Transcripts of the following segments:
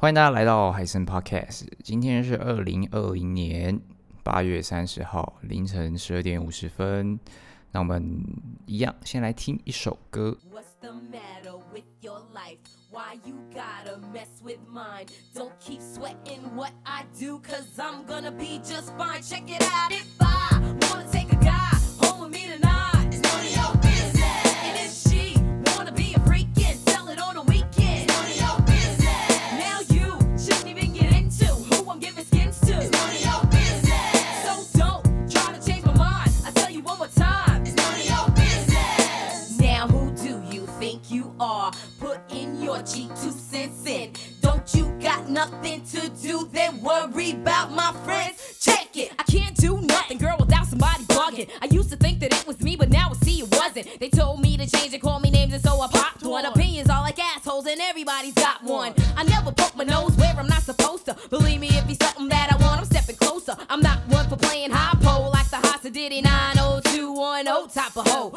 欢迎大家来到海森 Podcast。今天是二零二零年八月三十号凌晨十二点五十分。那我们一样，先来听一首歌。What's the matter with your life? Why you gotta mess with mine? Don't keep sweating what I do, cause I'm gonna be just fine. Check it out. If I wanna take a guy home with me tonight, it's none of your business. Nothing to do? Then worry about my friends. Check it. I can't do nothing, girl, without somebody bugging. I used to think that it was me, but now I see it wasn't. They told me to change and call me names, and so I popped one. Opinions are like assholes, and everybody's got one. I never poke my nose where I'm not supposed to. Believe me, if it's something that I want, I'm stepping closer. I'm not one for playing high pole like the Hasa Diddy 90210 type of hoe.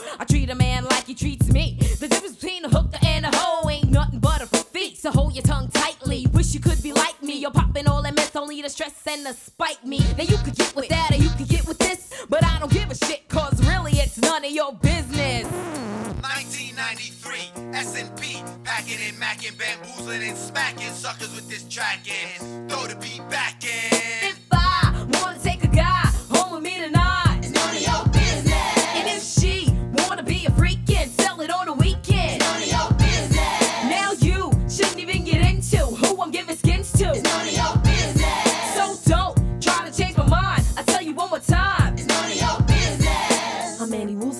Wish you could be like me. You're popping all that mess only to stress and to spite me. Now you could get with that or you could get with this. But I don't give a shit, cause really it's none of your business. 1993, S&P, packing and macking, bamboozling and smacking suckers with this track in. Throw the beat back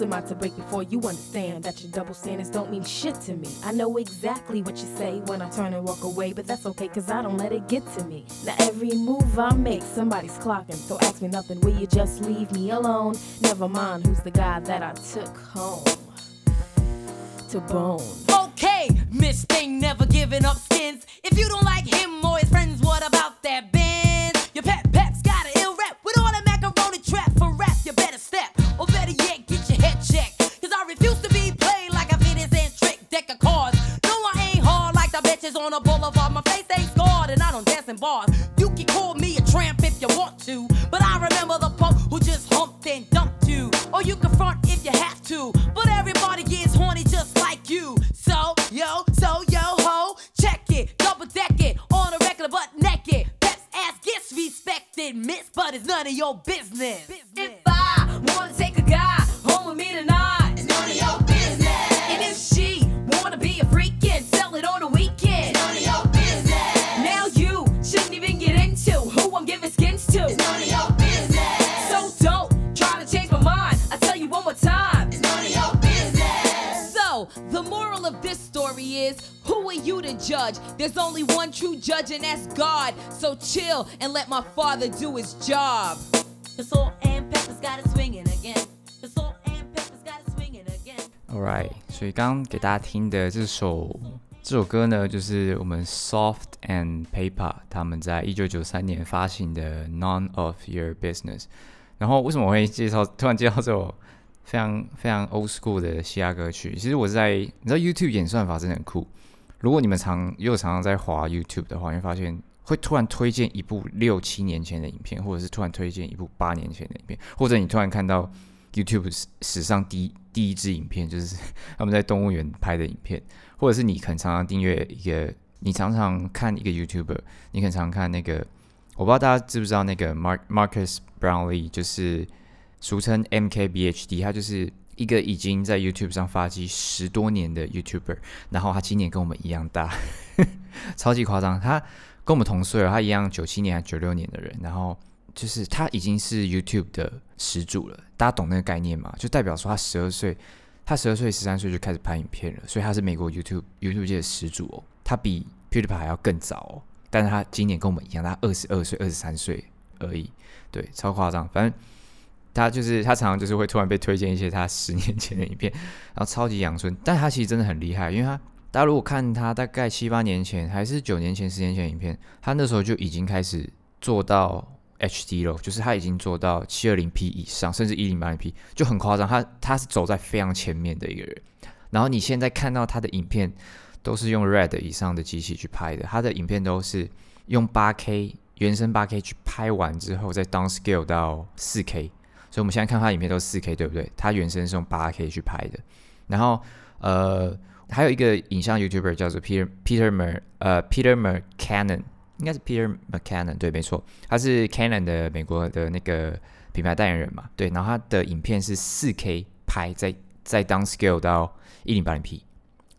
Am I to break before you understand that your double standards don't mean shit to me? I know exactly what you say when I turn and walk away, but that's okay cause I don't let it get to me. Now every move I make, somebody's clocking, so ask me nothing, will you just leave me alone? Never mind who's the guy that I took home to bone. Okay, Miss Thing never giving up skins. If you don't like him or his friends, what about you. Or you can front if you have to, but everybody gets horny just like you. So, yo, so, yo, ho, check it, double deck it, on a regular butt naked. Peps ass gets respected, miss, but it's none of your business. If I wanna take a guy judge? There's only one true judge and that's God. So chill and let my father do his job. The salt and peppers got it swinging again. The salt and peppers got it swinging again. Alright，所以刚刚给大家听的这首这首歌呢，就是我们 Soft and Paper 他们在一九九三年发行的《None of Your Business》。然后为什么我会介绍突然介绍这首非常非常 old school 的嘻哈歌曲？其实我是在你知道 YouTube 演算法真的很酷。 如果你们常又常常在滑 YouTube 的话，你会发现会突然推荐一部六七年前的影片，或者是突然推荐一部八年前的影片，或者你突然看到 YouTube 史史上第一第一支影片，就是 他们在动物园拍的影片，或者是你可能常常订阅一个，你常常看一个 YouTuber，你很常常看那个，我不知道大家知不知道那个 Mark Marcus Brownlee，就是俗称 MKBHD，他就是一个已经在 YouTube 上发迹十多年的 YouTuber，然后他今年跟我们一样大，超级夸张，他跟我们同岁了，他一样九七年还九六年的人，然后就是他已经是 YouTube 的始祖了，大家懂那个概念吗？就代表说他十二岁，他十二岁十三岁就开始拍影片了，所以他是美国 YouTube YouTube 界的始祖哦，他比 PewDiePie 还要更早哦，但是他今年跟我们一样，他二十二岁、二十三岁而已，对，超夸张，反正。他就是他常常就是会突然被推荐一些他十年前的影片，然后超级阳春，但他其实真的很厉害，因为他大家如果看他大概七八年前还是九年前、十年前影片，他那时候就已经开始做到 HD 了，就是他已经做到七二零 P 以上，甚至一零八零 P，就很夸张。他他是走在非常前面的一个人。然后你现在看到他的影片，都是用 Red 以上的机器去拍的，他的影片都是用 8K 原生 8K 去拍完之后再 downscale 到 4K，所以我们现在看它影片都是 4K，对不对？它原生是用 8K 去拍的。然后呃，还有一个影像 YouTuber 叫做 Peter Peter Mer 呃 Peter McCannon，应该是 Peter McCannon，对，没错，他是 Canon 的美国的那个品牌代言人嘛，对。然后他的影片是 4K 拍，在在 downscale 到 1080P。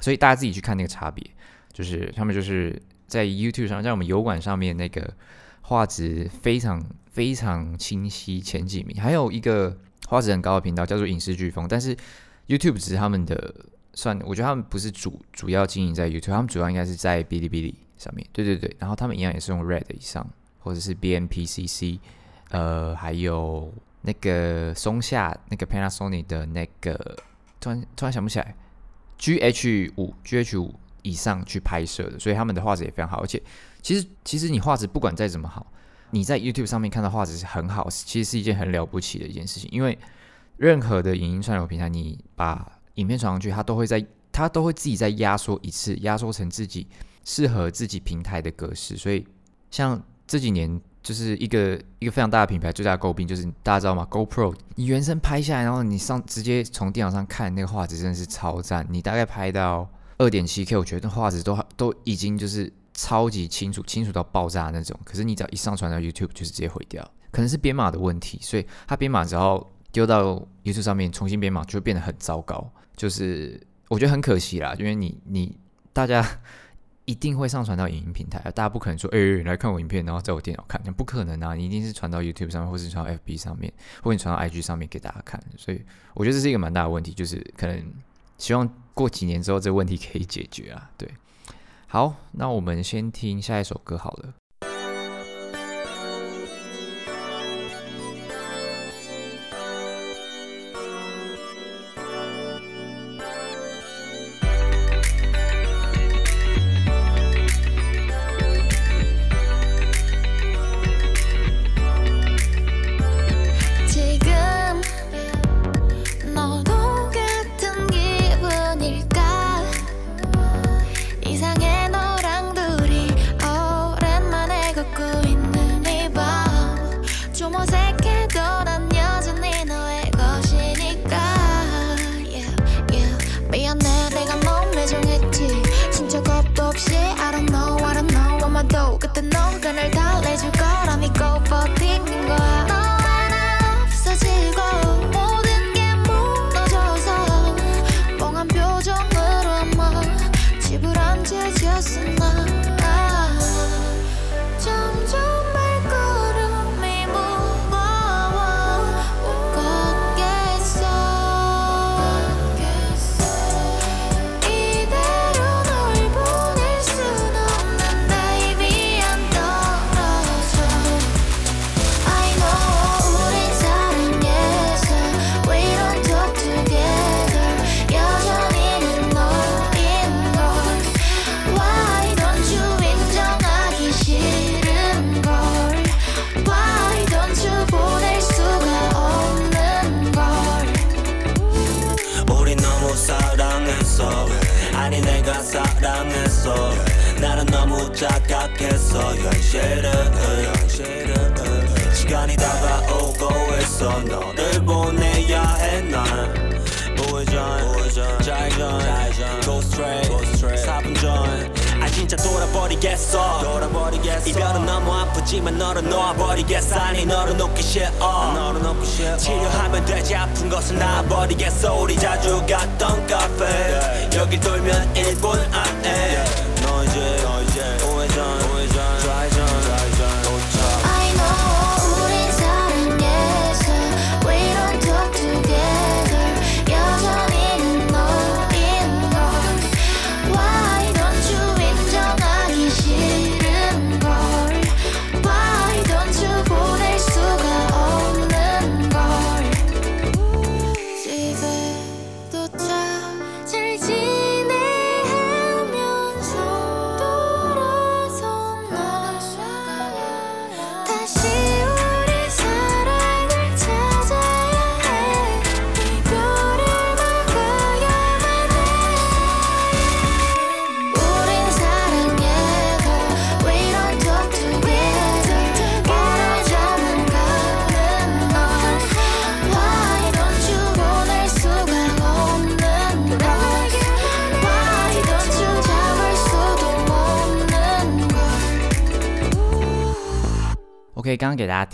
所以大家自己去看那个差别，就是他们就是在 YouTube 上，在我们油管上面那个画质非常非常清晰，前几名。还有一个画质很高的频道叫做影视飓风，但是 YouTube 只是他们的算，我觉得他们不是主主要经营在 YouTube，他们主要应该是在哔哩哔哩上面。对对对，然后他们一样也是用 Red 以上，或者是 BMPCC，呃，还有那个松下那个 Panasonic 的那个，突然突然想不起来。G H 五 G H 五以上去拍摄的，所以他们的画质也非常好。而且，其实其实你画质不管再怎么好，你在 YouTube 上面看到画质是很好，其实是一件很了不起的一件事情。因为任何的影音串流平台，你把影片传上去，它都会在它都会自己再压缩一次，压缩成自己适合自己平台的格式。所以，像这几年。就是一个一个非常大的品牌最大的诟病就是大家知道吗？GoPro 你原生拍下来，然后你上直接从电脑上看那个画质真的是超赞。你大概拍到二点七 K，我觉得画质都都已经就是超级清楚，清楚到爆炸那种。可是你只要一上传到 YouTube，就是直接毁掉，可能是编码的问题，所以它编码只要丢到 YouTube 上面重新编码，就会变得很糟糕。就是我觉得很可惜啦，因为你你大家。一定会上传到影音平台，大家不可能说，哎，来看我影片，然后在我电脑看，那不可能啊！你一定是传到 YouTube 上面，或是传到 FB 上面，或者你传到 IG 上面给大家看。所以我觉得这是一个蛮大的问题，就是可能希望过几年之后这个问题可以解决啊。对，好，那我们先听下一首歌好了。 돌아버리겠어. 돌아버리겠어. 이별은 너무 아프지만 너를 놓아버리겠어. 아니 너를 놓기 싫어. 너를 놓기 싫어. 치료하면 되지. 아픈 것을 놔버리겠어. 우리 자주 갔던 카페. 여기 돌면 1분 안에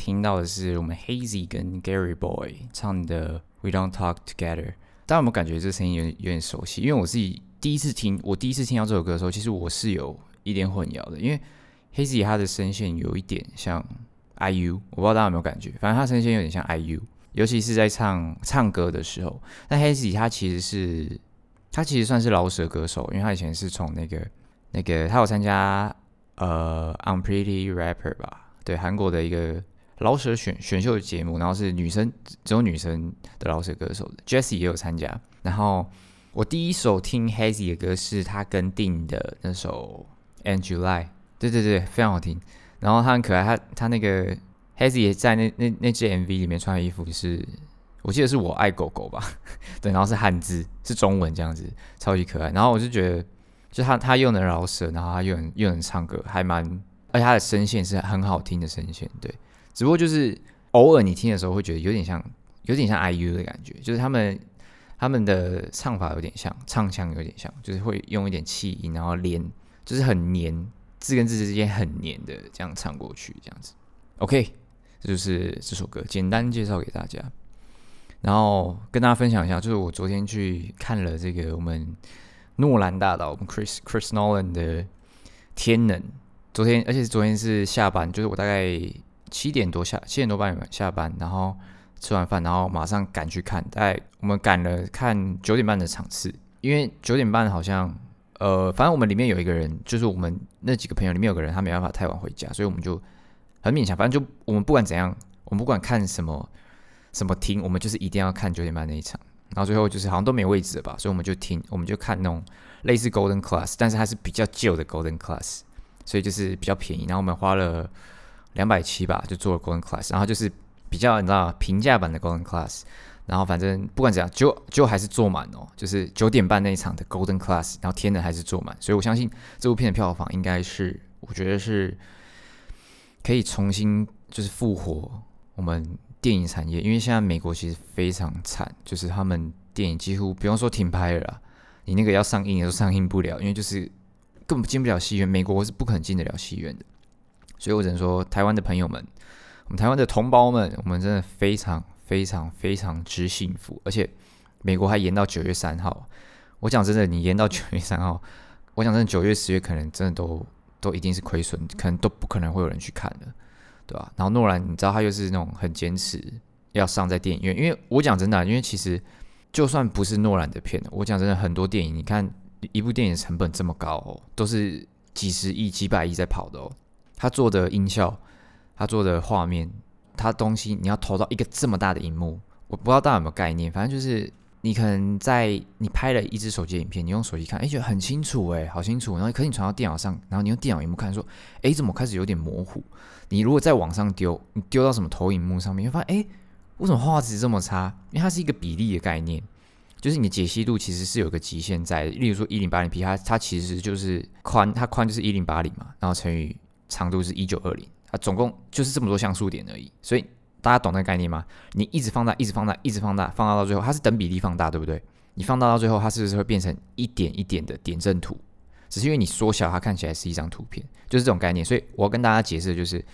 听到的是我们 Hazy 跟 Gary Boy 唱的 We Don't Talk Together。大家有没有感觉这声音有点有点熟悉？因为我自己第一次听，我第一次听到这首歌的时候，其实我是有一点混淆的，因为 Hazy 他的声线有一点像 IU，我不知道大家有没有感觉，反正他声线有点像 IU，尤其是在唱唱歌的时候。但 Hazy 他其实是他其实算是老舍歌手，因为他以前是从那个那个他有参加呃 Unpretty Rapper 吧，对韩国的一个老舍选选秀节目，然后是女生只有女生的老舍歌手 Jessie 也有参加。然后我第一首听 Hazy 的歌是他跟定的那首 And July，对对对，非常好听。然后他很可爱，他他那个 Hazy 也在那那那支 MV 里面穿的衣服是，我记得是我爱狗狗吧，对，然后是汉字，是中文这样子，超级可爱。然后我就觉得，就他他又能饶舌，然后他又能又能唱歌，还蛮，而且他的声线是很好听的声线，对。只不过就是偶尔你听的时候会觉得有点像，有点像 IU 的感觉，就是他们他们的唱法有点像，唱腔有点像，就是会用一点气音，然后连就是很黏，字跟字之间很黏的这样唱过去，这样子。OK，这就是这首歌，简单介绍给大家，然后跟大家分享一下，就是我昨天去看了这个我们诺兰大导，我们 Chris Chris Nolan 的《天能》，昨天而且昨天是下班，就是我大概。七点多下，七点多半下班，然后吃完饭，然后马上赶去看。在我们赶了看九点半的场次，因为九点半好像，呃，反正我们里面有一个人，就是我们那几个朋友里面有个人，他没办法太晚回家，所以我们就很勉强。反正就我们不管怎样，我们不管看什么什么厅，我们就是一定要看九点半那一场。然后最后就是好像都没位置了吧，所以我们就听，我们就看那种类似 Golden Class，但是它是比较旧的 Golden Class，所以就是比较便宜。然后我们花了。两百七吧，就做了 Golden Class，然后就是比较你知道平价版的 Golden Class，然后反正不管怎样，就就还是坐满哦，就是九点半那一场的 Golden Class，然后天的还是坐满，所以我相信这部片的票房应该是，我觉得是可以重新就是复活我们电影产业，因为现在美国其实非常惨，就是他们电影几乎不用说停拍了，你那个要上映也都上映不了，因为就是根本进不了戏院，美国是不可能进得了戏院的。所以我只能说，台湾的朋友们，我们台湾的同胞们，我们真的非常非常非常之幸福。而且美国还延到九月三号。我讲真的，你延到九月三号，我讲真的，九月十月可能真的都都一定是亏损，可能都不可能会有人去看的，对吧？然后诺兰，你知道他又是那种很坚持要上在电影院，因为我讲真的，因为其实就算不是诺兰的片，我讲真的，很多电影，你看一部电影成本这么高哦，都是几十亿、几百亿在跑的哦。他做的音效，他做的画面，他东西你要投到一个这么大的荧幕，我不知道大家有没有概念。反正就是你可能在你拍了一支手机影片，你用手机看，哎，觉得很清楚，哎，好清楚。然后可你传到电脑上，然后你用电脑荧幕看，说，哎，怎么开始有点模糊？你如果在网上丢，你丢到什么投影幕上面，会发现，哎，为什么画质这么差？因为它是一个比例的概念，就是你的解析度其实是有个极限在。例如说一零八零 P，它它其实就是宽，它宽就是一零八零嘛，然后乘以。长度是一九二零，啊，总共就是这么多像素点而已，所以大家懂那个概念吗？你一直放大，一直放大，一直放大，放大到最后，它是等比例放大，对不对？你放大到最后，它是不是会变成一点一点的点阵图？只是因为你缩小，它看起来是一张图片，就是这种概念。所以我要跟大家解释的就是，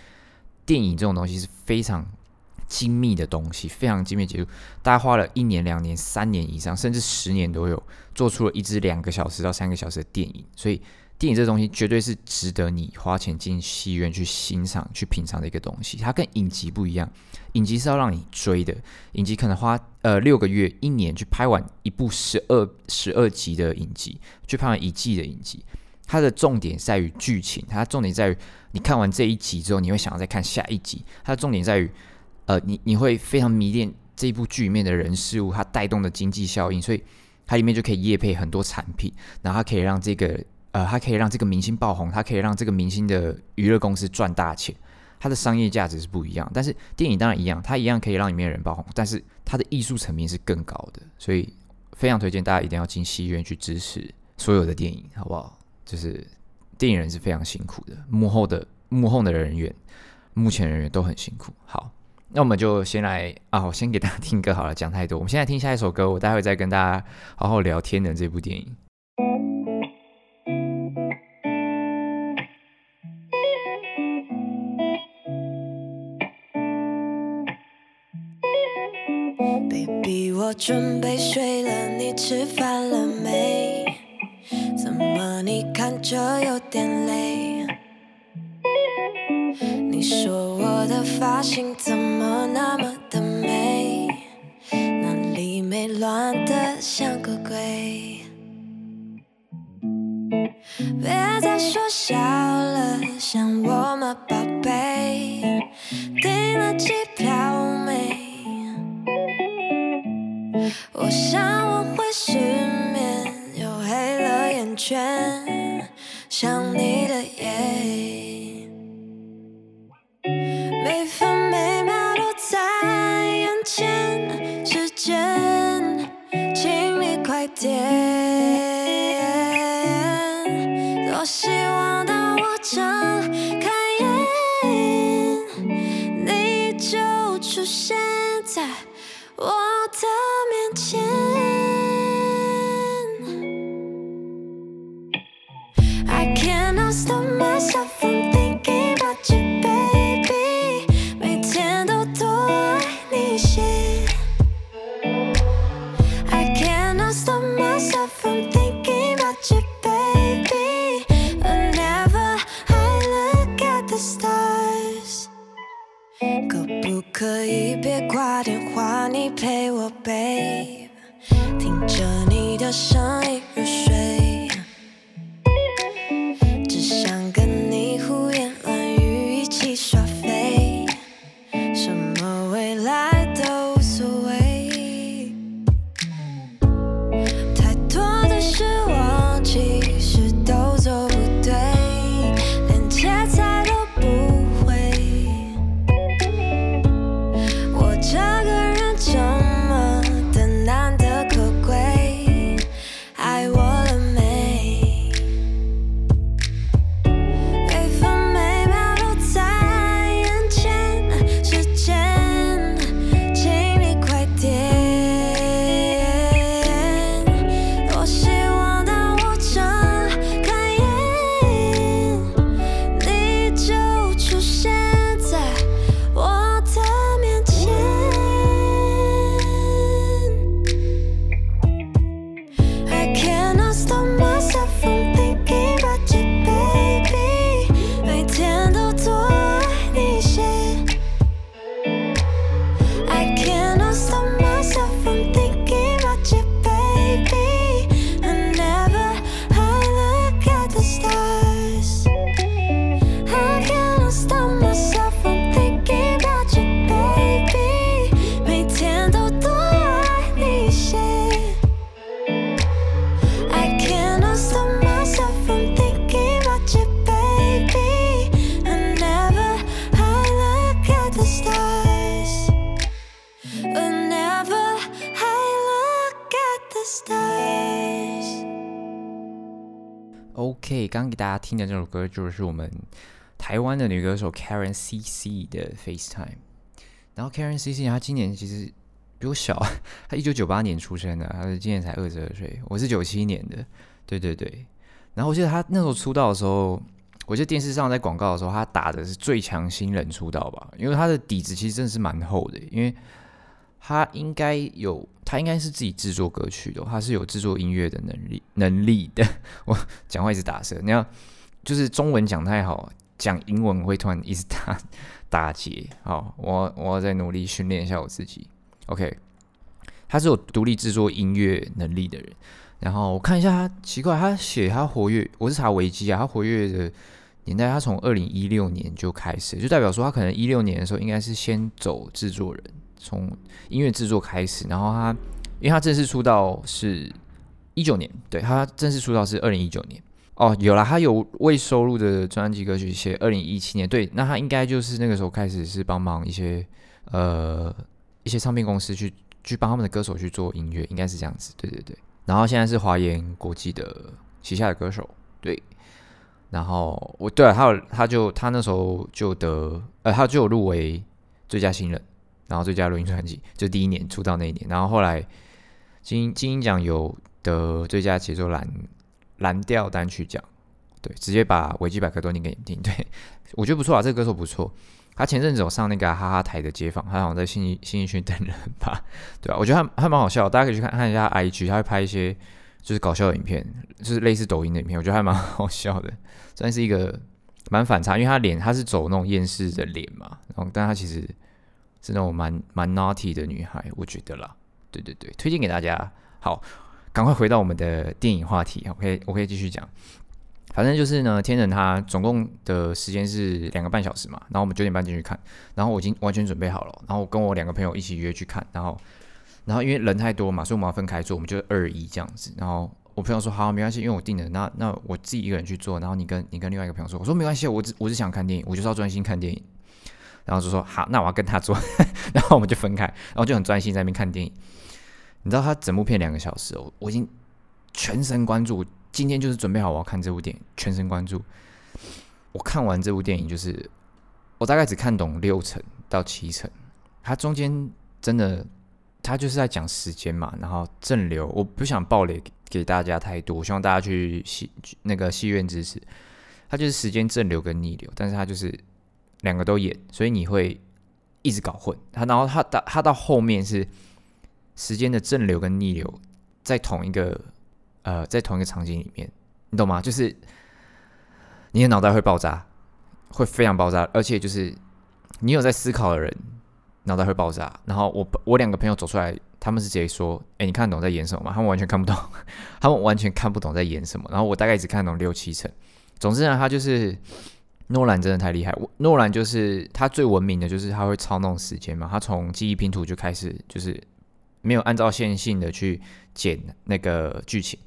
电影这种东西是非常精密的东西，非常精密技术，大家花了一年、两年、三年以上，甚至十年都有，做出了一支两个小时到三个小时的电影，所以。电影这东西绝对是值得你花钱进戏院去欣赏、去品尝的一个东西。它跟影集不一样，影集是要让你追的，影集可能花呃六个月、一年去拍完一部十二十二集的影集，去拍完一季的影集。它的重点在于剧情，它重点在于你看完这一集之后，你会想要再看下一集。它的重点在于，呃，你你会非常迷恋这一部剧里面的人事物，它带动的经济效应，所以它里面就可以夜配很多产品，然后它可以让这个。呃，它可以让这个明星爆红，它可以让这个明星的娱乐公司赚大钱，它的商业价值是不一样。但是电影当然一样，它一样可以让里面的人爆红，但是它的艺术层面是更高的，所以非常推荐大家一定要进戏院去支持所有的电影，好不好？就是电影人是非常辛苦的，幕后的幕后的人员、目前人员都很辛苦。好，那我们就先来啊，我先给大家听歌好了，讲太多，我们现在听下一首歌，我待会再跟大家好好聊《天的》这部电影。准备睡了，你吃饭听的这首歌就是我们台湾的女歌手 Karen CC 的 FaceTime。然后 Karen CC 她今年其实比我小，她一九九八年出生的，她今年才二十二岁，我是九七年的，对对对。然后我记得她那时候出道的时候，我记得电视上在广告的时候，她打的是最强新人出道吧，因为她的底子其实真的是蛮厚的，因为她应该有，她应该是自己制作歌曲的，她是有制作音乐的能力能力的。我讲话一直打舌，你要就是中文讲太好，讲英文会突然一直打 打结。好，我我要再努力训练一下我自己。OK，他是有独立制作音乐能力的人。然后我看一下他，奇怪，他写他活跃，我是查维基啊，他活跃的年代，他从二零一六年就开始，就代表说他可能一六年的时候应该是先走制作人，从音乐制作开始，然后他因为他正式出道是一九年，对他正式出道是二零一九年。哦，有了，他有未收录的专辑歌曲写二零一七年，对，那他应该就是那个时候开始是帮忙一些呃一些唱片公司去去帮他们的歌手去做音乐，应该是这样子，对对对。然后现在是华研国际的旗下的歌手，对。然后我对了，他有他就他那时候就得呃他就有入围最佳新人，然后最佳录音专辑，就第一年出道那一年，然后后来金金鹰奖有得最佳节奏蓝蓝调单曲奖，对，直接把维基百科都念给你听，对我觉得不错啊，这个歌手不错。他前阵子有上那个哈哈台的街访，他好像在新新义区等人吧，对吧、我觉得他还蛮好笑，大家可以去看看一下 IG，他会拍一些就是搞笑的影片，就是类似抖音的影片，我觉得还蛮 好笑的，算是一个蛮反差，因为他脸他是走那种厌世的脸嘛，然后但他其实是那种蛮蛮 naughty 的女孩，我觉得啦，对对对，推荐给大家。好，赶快回到我们的电影话题，我可以我可以继续讲。反正就是呢，天人他总共的时间是两个半小时嘛，然后我们九点半进去看，然后我已经完全准备好了，然后我跟我两个朋友一起约去看，然后然后因为人太多嘛，所以我们要分开坐，我们就二一这样子，然后我朋友说好没关系，因为我订了，那那我自己一个人去做，然后你跟你跟另外一个朋友说，我说没关系，我只我只想看电影，我就是要专心看电影，然后就说好，那我要跟他做，然后我们就分开，然后就很专心在那边看电影，你知道他整部片两个小时哦，我已经全神贯注。今天就是准备好我要看这部电影，全神贯注。我看完这部电影，就是我大概只看懂六成到七成，它中间真的，它就是在讲时间嘛，然后正流，我不想暴雷给大家太多，我希望大家去戏那个戏院支持。它就是时间正流跟逆流，但是它就是两个都演，所以你会一直搞混。它然后它到它到后面是时间的正流跟逆流在同一个。呃，在同一个场景里面，你懂吗？就是你的脑袋会爆炸，会非常爆炸，而且就是你有在思考的人，脑袋会爆炸。然后我我两个朋友走出来，他们是直接说：“哎，你看懂在演什么吗？”他们完全看不懂，他们完全看不懂在演什么。然后我大概只看懂六七成。总之呢，他就是诺兰真的太厉害。诺兰就是他最文明的，就是他会操弄时间嘛。他从记忆拼图就开始，就是没有按照线性的去。剪那个剧情，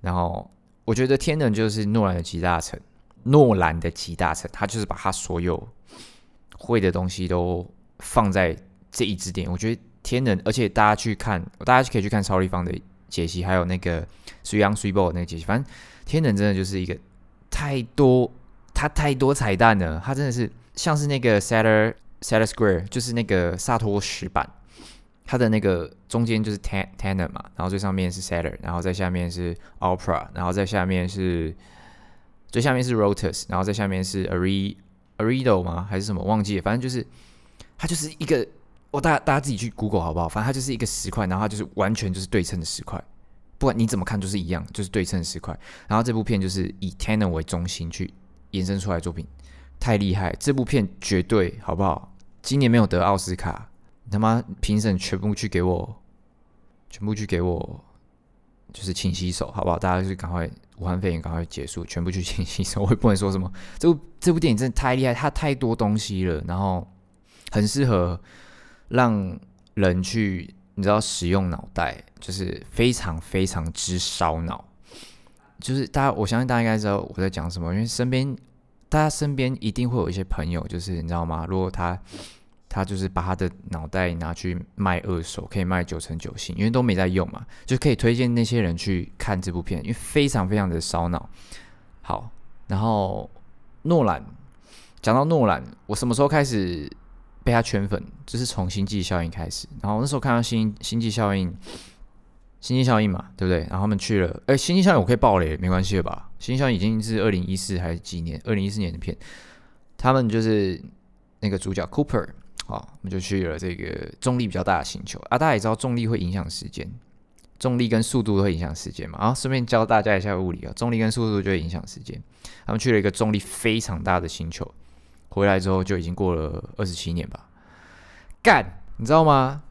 然后我觉得《天能》就是诺兰的集大成，诺兰的集大成，他就是把他所有会的东西都放在这一支电影。我觉得《天能》，而且大家去看，大家可以去看超立方的解析，还有那个《水杨水 ball》那个解析。反正《天能》真的就是一个太多，他太多彩蛋了，他真的是像是那个 Saturn Saturn Square，就是那个萨托石板。它的那个中间就是 Tan tenor 嘛，然后最上面是 Saturn，然后在下面是 Opera，然后在下面是最下面是 Rotus，然后在下面是 Are Aredo 吗？还是什么？忘记了，反正就是它就是一个，我大家大家自己去 Google 好不好？反正它就是一个十块，然后它就是完全就是对称的十块，不管你怎么看就是一样，就是对称十块。然后这部片就是以 tenor 为中心去延伸出来作品，太厉害！这部片绝对好不好？今年没有得奥斯卡。他妈评审全部去给我，全部去给我，就是勤洗手，好不好？大家就是赶快武汉肺炎赶快结束，全部去清洗手。我也不能说什么，这部这部电影真的太厉害，它太多东西了，然后很适合让人去，你知道使用脑袋，就是非常非常之烧脑。就是大家，我相信大家应该知道我在讲什么，因为身边大家身边一定会有一些朋友，就是你知道吗？如果他。他就是把他的脑袋拿去卖二手，可以卖九成九新，因为都没在用嘛，就可以推荐那些人去看这部片，因为非常非常的烧脑。好，然后诺兰讲到诺兰，我什么时候开始被他圈粉？就是从《星际效应》开始。然后那时候看到《星星际效应》，《星际效应》嘛，对不对？然后他们去了，哎，《星际效应》我可以爆雷，没关系了吧？《星际效应》已经是二零一四还是几年？二零一四年的片，他们就是那个主角 Cooper。好，我们就去了这个重力比较大的星球啊！大家也知道重力会影响时间，重力跟速度都会影响时间嘛。啊顺便教大家一下物理啊，重力跟速度就会影响时间。他们去了一个重力非常大的星球，回来之后就已经过了二十七年吧。干，你知道吗？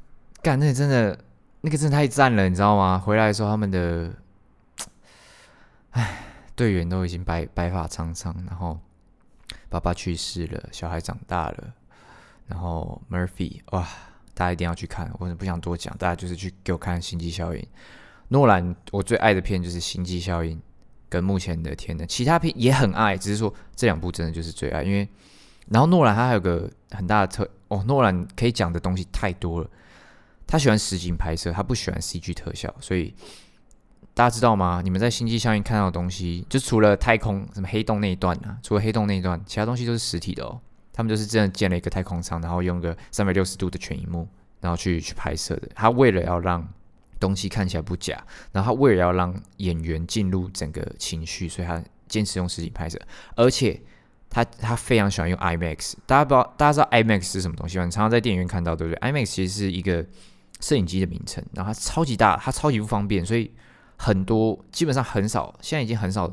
干，那真的，那个真的太赞了，你知道吗？回来的时候，他们的，唉，队员都已经白白发苍苍，然后爸爸去世了，小孩长大了。然后 Murphy，哇，大家一定要去看，我不想多讲，大家就是去给我看《星际效应》。诺兰我最爱的片就是《星际效应》跟目前的《天能》，其他片也很爱，只是说这两部真的就是最爱。因为，然后诺兰他还有个很大的特哦，诺兰可以讲的东西太多了。他喜欢实景拍摄，他不喜欢 CG 特效，所以大家知道吗？你们在《星际效应》看到的东西，就除了太空什么黑洞那一段啊，除了黑洞那一段，其他东西都是实体的哦。他们就是真的建了一个太空舱，然后用个三百六十度的全荧幕，然后去去拍摄的。他为了要让东西看起来不假，然后他为了要让演员进入整个情绪，所以他坚持用实景拍摄。而且他他非常喜欢用 IMAX。大家不知道，大家知道 IMAX 是什么东西吗？你常常在电影院看到，对不对？IMAX 其实是一个摄影机的名称，然后它超级大，它超级不方便，所以很多基本上很少，现在已经很少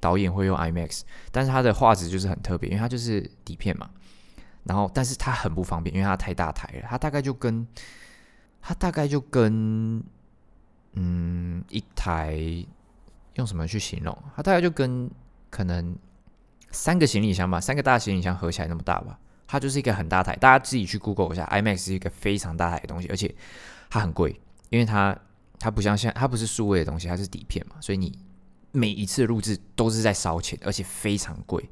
导演会用 IMAX。但是它的画质就是很特别，因为它就是底片嘛。然后，但是它很不方便，因为它太大台了。它大概就跟它大概就跟嗯一台用什么去形容？它大概就跟可能三个行李箱吧，三个大行李箱合起来那么大吧。它就是一个很大台，大家自己去 Google 一下，IMAX 是一个非常大台的东西，而且它很贵，因为它它不像现它不是数位的东西，它是底片嘛，所以你每一次录制都是在烧钱，而且非常贵。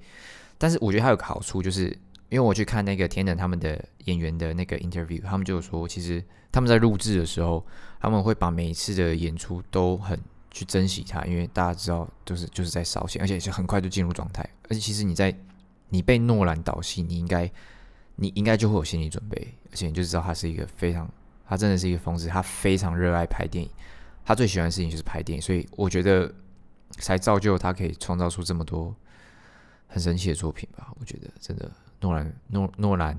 但是我觉得它有个好处就是。因为我去看那个天能他们的演员的那个 interview，他们就说，其实他们在录制的时候，他们会把每一次的演出都很去珍惜它，因为大家知道就是就是在烧钱，而且是很快就进入状态。而且其实你在你被诺兰导戏，你应该你应该就会有心理准备，而且你就知道他是一个非常，他真的是一个疯子，他非常热爱拍电影，他最喜欢的事情就是拍电影，所以我觉得才造就他可以创造出这么多很神奇的作品吧。我觉得真的。诺兰诺诺兰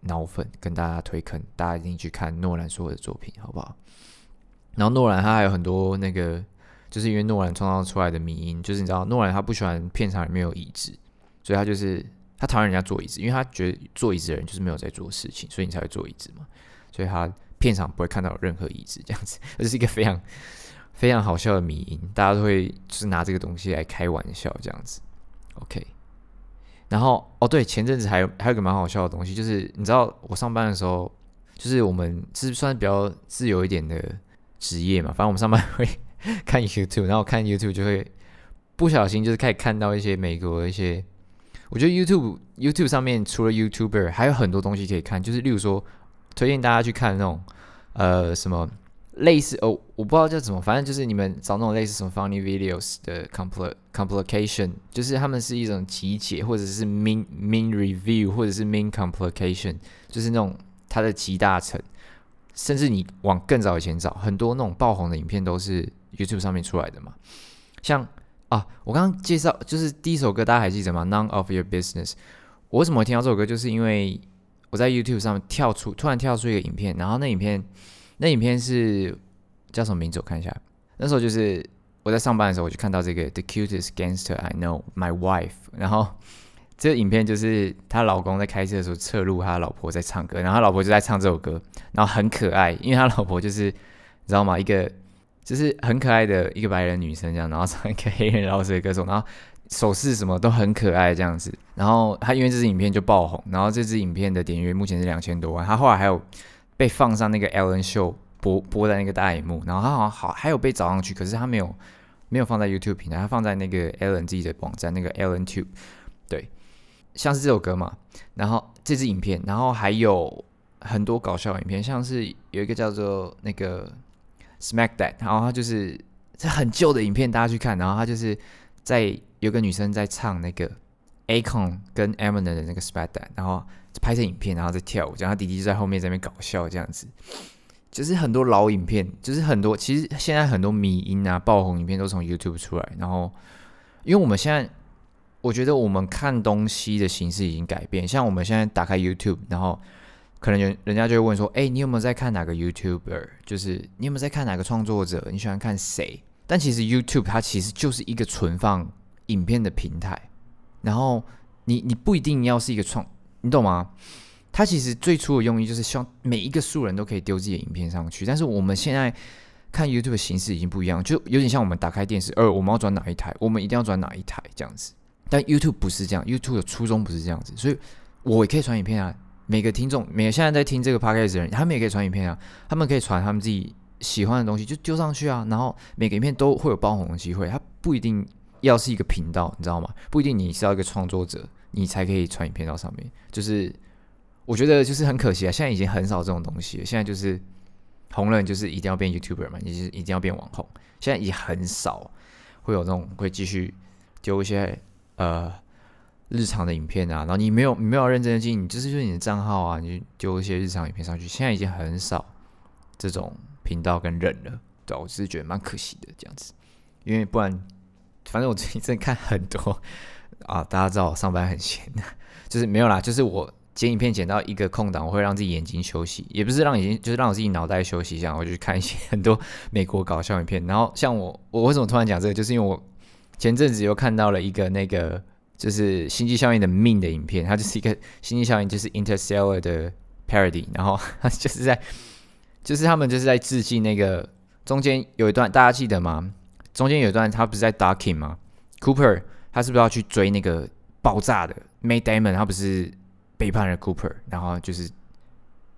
脑粉跟大家推坑，大家一定去看诺兰所有的作品，好不好？然后诺兰他还有很多那个，就是因为诺兰创造出来的迷因，就是你知道诺兰他不喜欢片场里面有椅子，所以他就是他讨厌人家坐椅子，因为他觉得坐椅子的人就是没有在做事情，所以你才会坐椅子嘛。所以他片场不会看到有任何椅子这样子，这是一个非常非常好笑的迷因，大家都会就是拿这个东西来开玩笑这样子。OK。然后哦，对，前阵子还有还有个蛮好笑的东西，就是你知道我上班的时候，就是我们是算比较自由一点的职业嘛，反正我们上班会 看 YouTube，然后看 YouTube 就会不小心就是开始看到一些美国的一些，我觉得 YouTube YouTube 上面除了 YouTuber 还有很多东西可以看，就是例如说推荐大家去看那种呃什么。类似哦，我不知道叫什么，反正就是你们找那种类似什么 funny videos 的 compl complication，就是他们是一种集结，或者是 mean mean review，或者是 mean complication，就是那种它的集大成。甚至你往更早以前找，很多那种爆红的影片都是 YouTube 上面出来的嘛。像啊，我刚刚介绍就是第一首歌，大家还记得吗？None of your business。我为什么会听到这首歌？就是因为我在 YouTube 上面跳出，突然跳出一个影片，然后那影片。那影片是叫什么名字？我看一下。那时候就是我在上班的时候，我就看到这个 The cutest gangster I know, my wife。然后这个影片就是她老公在开车的时候侧录，他老婆在唱歌，然后他老婆就在唱这首歌，然后很可爱，因为他老婆就是你知道吗？一个就是很可爱的一个白人女生这样，然后唱一个黑人饶舌歌手，然后手势什么都很可爱这样子。然后他因为这支影片就爆红，然后这支影片的点阅目前是两千多万。他后来还有。被放上那个 Ellen Show 播播在那个大荧幕，然后他好像好还有被找上去，可是他没有没有放在 YouTube 平台，他放在那个 Ellen 自己的网站那个 Ellen Tube，对，像是这首歌嘛，然后这支影片，然后还有很多搞笑影片，像是有一个叫做那个 Smack That，然后他就是这很旧的影片，大家去看，然后他就是在有个女生在唱那个 Acon 跟 Eminem 的那个 Smack That，然后。拍成影片，然后再跳舞，然后弟弟就在后面在那边搞笑，这样子，就是很多老影片，就是很多，其实现在很多迷音啊、爆红影片都从 YouTube 出来。然后，因为我们现在，我觉得我们看东西的形式已经改变。像我们现在打开 YouTube，然后可能人人家就会问说：“哎，你有没有在看哪个 YouTuber？就是你有没有在看哪个创作者？你喜欢看谁？”但其实 YouTube 它其实就是一个存放影片的平台。然后你你不一定要是一个创。你懂吗？他其实最初的用意就是希望每一个素人都可以丢自己的影片上去。但是我们现在看 YouTube 的形式已经不一样，就有点像我们打开电视，呃，我们要转哪一台，我们一定要转哪一台这样子。但 YouTube 不是这样，YouTube 的初衷不是这样子，所以我也可以传影片啊。每个听众，每个现在在听这个 Podcast 的人，他们也可以传影片啊。他们可以传他们自己喜欢的东西，就丢上去啊。然后每个影片都会有爆红的机会，它不一定要是一个频道，你知道吗？不一定你是要一个创作者。你才可以传影片到上面，就是我觉得就是很可惜啊，现在已经很少这种东西。现在就是红人就是一定要变 YouTuber 嘛，你是一定要变网红。现在也很少会有这种会继续丢一些呃日常的影片啊，然后你没有你没有认真的经营，就是就是你的账号啊，你丢一些日常影片上去。现在已经很少这种频道跟人了，对我只是觉得蛮可惜的这样子，因为不然反正我最近在看很多。啊，大家知道我上班很闲，就是没有啦，就是我剪影片剪到一个空档，我会让自己眼睛休息，也不是让眼睛，就是让我自己脑袋休息一下，我就去看一些 很多美国搞笑影片。然后像我，我为什么突然讲这个，就是因为我前阵子又看到了一个那个就是星际效应的命的影片，它就是一个星际效应，就是 Interstellar 的 parody，然后它就是在就是他们就是在致敬那个中间有一段大家记得吗？中间有一段他不是在 Docking 吗？Cooper 他是不是要去追那个爆炸的 May Damon？他不是背叛了 Cooper，然后就是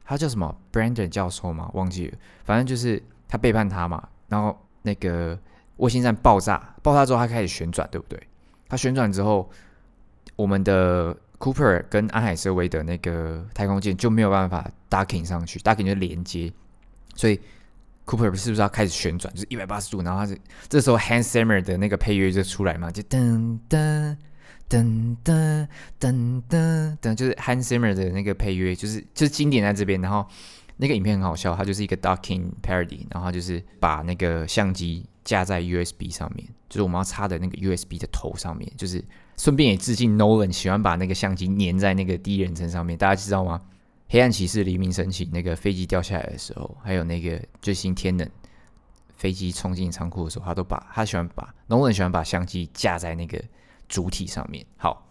他叫什么 Brandon 教授吗？忘记了，反正就是他背叛他嘛。然后那个卫星站爆炸，爆炸之后他开始旋转，对不对？他旋转之后，我们的 Cooper 跟安海瑟薇的那个太空舰就没有办法 Docking 上去，Docking 就连接，所以 Cooper 是不是要开始旋转，就是一百八十度？然后他是这时候 Hans Zimmer 的那个配乐就出来嘛，就噔噔噔噔噔噔噔，就是 Hans Zimmer 的那个配乐，就是就是经典在这边。然后那个影片很好笑，它就是一个 Docking parody，然后就是把那个相机架在 USB 上面，就是我们要插的那个 USB 的头上面，就是顺便也致敬 Nolan 喜欢把那个相机粘在那个第一人称上面，大家知道吗？黑暗骑士黎明升起，那个飞机掉下来的时候，还有那个最新天能飞机冲进仓库的时候，他都把他喜欢把农人喜欢把相机架在那个主体上面。好，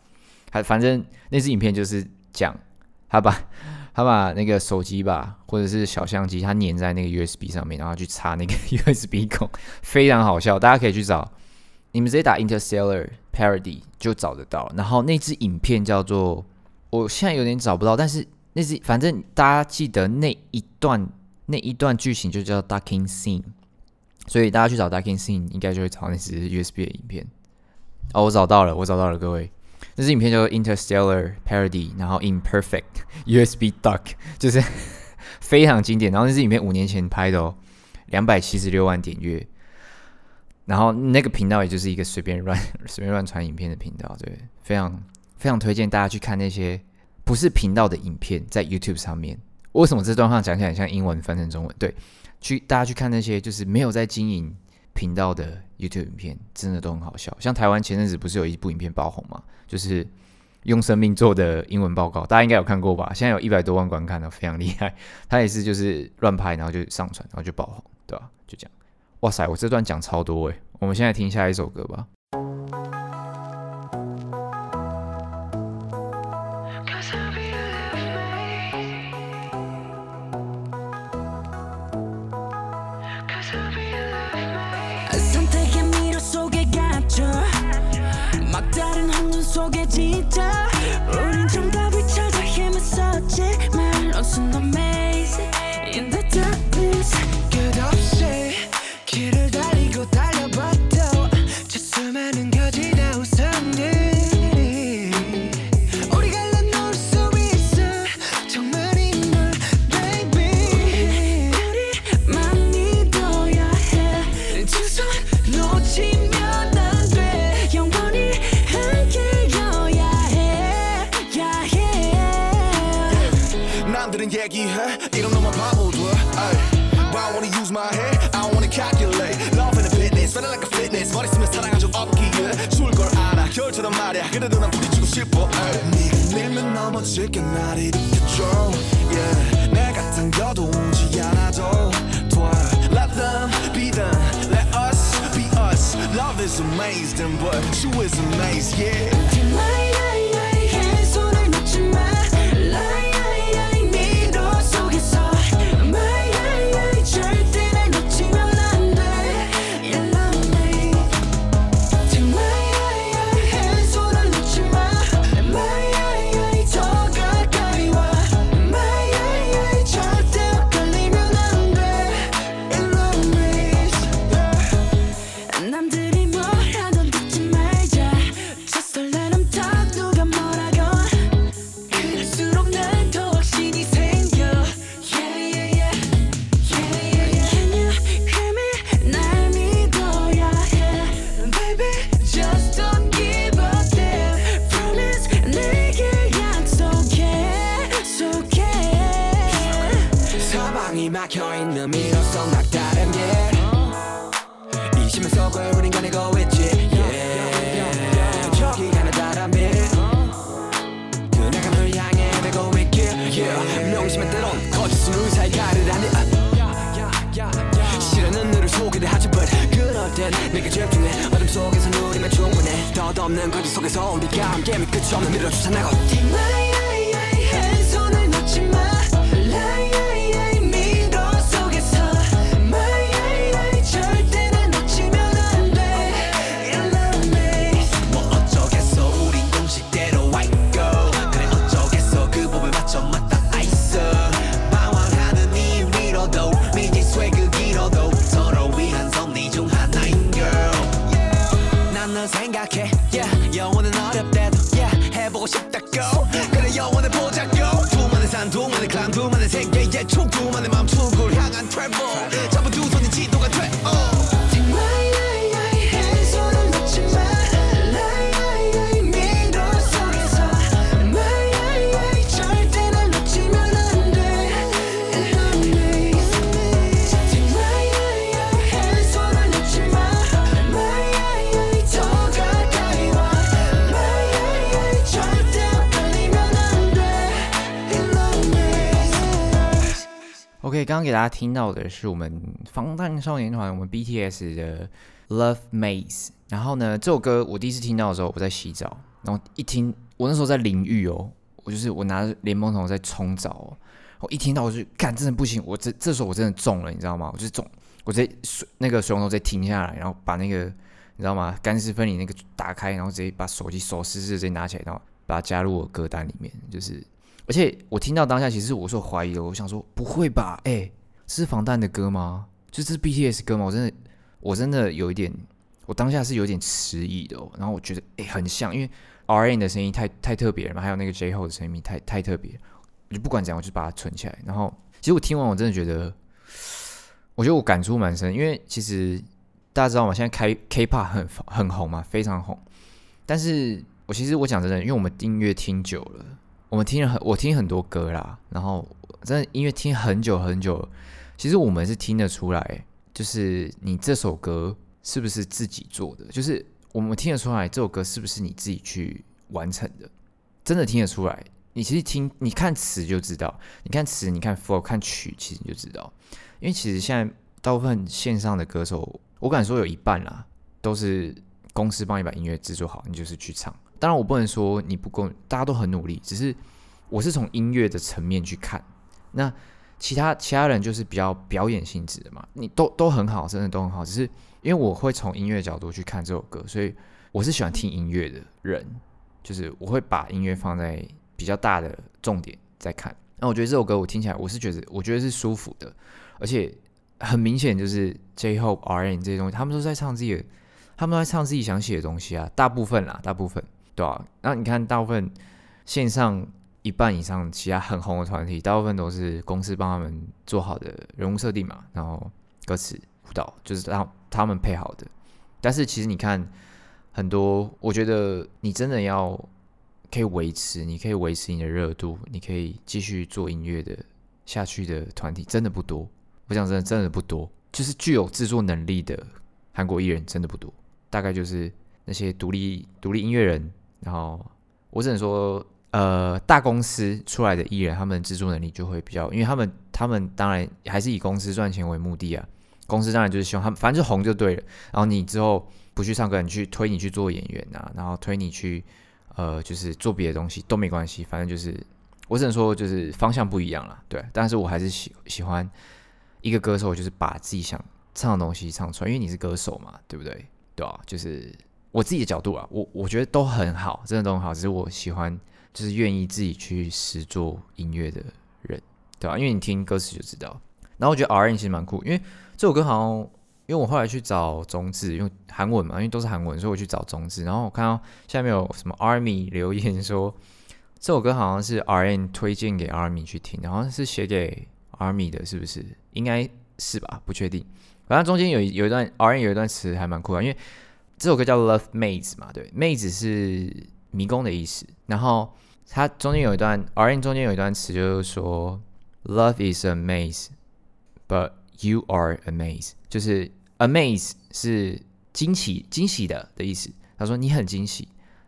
他反正那支影片就是讲他把他把那个手机吧，或者是小相机，他粘在那个 USB 上面，然后去插那个 USB 孔，非常好笑，大家可以去找，你们直接打 Interstellar Parody 就找得到。然后那支影片叫做，我现在有点找不到，但是。那是反正大家记得那一段那一段剧情就叫 Ducking Scene，所以大家去找 Ducking Scene 应该就会找那支 USB 的影片。哦，我找到了，我找到了，各位，那支影片叫做 Interstellar Parody，然后 Imperfect USB Duck，就是 非常经典。然后那支影片五年前拍的哦，两百七十六万点阅。然后那个频道也就是一个随便乱 随便乱传影片的频道，对，非常非常推荐大家去看那些。不是频道的影片在 YouTube 上面，为什么这段话讲起来像英文翻成中文？对，去大家去看那些就是没有在经营频道的 YouTube 影片，真的都很好笑。像台湾前阵子不是有一部影片爆红吗？就是用生命做的英文报告，大家应该有看过吧？现在有一百多万观看了，非常厉害。他也是就是乱拍，然后就上传，然后就爆红，对吧？就这样。哇塞，我这段讲超多诶。我们现在听下一首歌吧。 그래도 난 부딪히고 싶어 네가 밀면 넘어질게 날 일으켜줘 yeah. 내가 당겨도 오지 않아도 돼 Let them be them Let us be us Love is amazing but you is amazing. yeah 지금이로써 막다른 길이 심해서을 우린 가내고 있지. Yeah. 저기 가는 바람이 그나감을 향해 되고 있길. Yeah. 명심의 때론 거짓은 의사의 가르라니. 싫어는 너를 소개를 하지 but 그럴 땐 내가 집중해 어둠 속에서 누리면 충분해. 덧없는 거짓 속에서 우리가 함께 끝이 없는 미로 주산하고 刚给大家听到的是我们防弹少年团，我们 BTS 的 Love Maze。然后呢，这首歌我第一次听到的时候，我在洗澡，然后一听，我那时候在淋浴哦，我就是我拿着莲蓬头在冲澡哦，我一听到我就干，真的不行，我这这时候我真的中了，你知道吗？我就是中，我直接水那个水龙头直接停下来，然后把那个你知道吗？干湿分离那个打开，然后直接把手机手湿湿直接拿起来，然后把它加入我歌单里面，就是。而且我听到当下，其实我是有怀疑的。我想说，不会吧？哎、这是防弹的歌吗？就这是 BTS 歌吗？我真的，我真的有一点，我当下是有点迟疑的、哦。然后我觉得，哎、很像，因为 R N 的声音太太特别了嘛，还有那个 J Ho 的声音太太特别，我就不管怎样，我就把它存起来。然后，其实我听完，我真的觉得，我觉得我感触蛮深，因为其实大家知道吗？现在开 K-pop 很很红嘛，非常红。但是我其实我讲真的，因为我们音乐听久了。我们听了很，我听很多歌啦，然后真的音乐听很久很久，其实我们是听得出来，就是你这首歌是不是自己做的，就是我们听得出来这首歌是不是你自己去完成的，真的听得出来。你其实听，你看词就知道，你看词，你看 flow，看曲，其实你就知道。因为其实现在大部分线上的歌手，我敢说有一半啦，都是公司帮你把音乐制作好，你就是去唱。当然，我不能说你不够，大家都很努力，只是我是从音乐的层面去看。那其他其他人就是比较表演性质的嘛，你都都很好，真的都很好。只是因为我会从音乐角度去看这首歌，所以我是喜欢听音乐的人，就是我会把音乐放在比较大的重点在看。那我觉得这首歌我听起来，我是觉得我觉得是舒服的，而且很明显就是 J Hope、R N 这些东西，他们都在唱自己的，他们都在唱自己想写的东西啊，大部分啦，大部分。对啊，那你看，大部分线上一半以上，其他很红的团体，大部分都是公司帮他们做好的人物设定嘛，然后歌词、舞蹈就是让他们配好的。但是其实你看，很多我觉得你真的要可以维持，你可以维持你的热度，你可以继续做音乐的下去的团体，真的不多。我讲真的，真的不多，就是具有制作能力的韩国艺人真的不多，大概就是那些独立独立音乐人。然后我只能说，呃，大公司出来的艺人，他们的制作能力就会比较，因为他们他们当然还是以公司赚钱为目的啊。公司当然就是希望他们反正就红就对了。然后你之后不去唱歌，你去推你去做演员啊，然后推你去呃就是做别的东西都没关系，反正就是我只能说就是方向不一样了，对。但是我还是喜喜欢一个歌手，就是把自己想唱的东西唱出来，因为你是歌手嘛，对不对？对啊，就是。我自己的角度啊，我我觉得都很好，真的都很好。只是我喜欢，就是愿意自己去实做音乐的人，对吧、因为你听歌词就知道。然后我觉得 R N 其实蛮酷，因为这首歌好像，因为我后来去找中字，因为韩文嘛，因为都是韩文，所以我去找中字。然后我看到下面有什么 Army 留言说，这首歌好像是 R N 推荐给 Army 去听，好像是写给 Army 的，是不是？应该是吧，不确定。反正中间有有一段 R N 有一段词还蛮酷的，因为。这首歌叫 Love Maze 嘛，对，Maze 是迷宫的意思。然后它中间有一段，R N 中间有一段词，就是说 Love is a maze，but you are a maze，就是 amaze 是惊奇、惊喜的的意思。他说你很惊喜，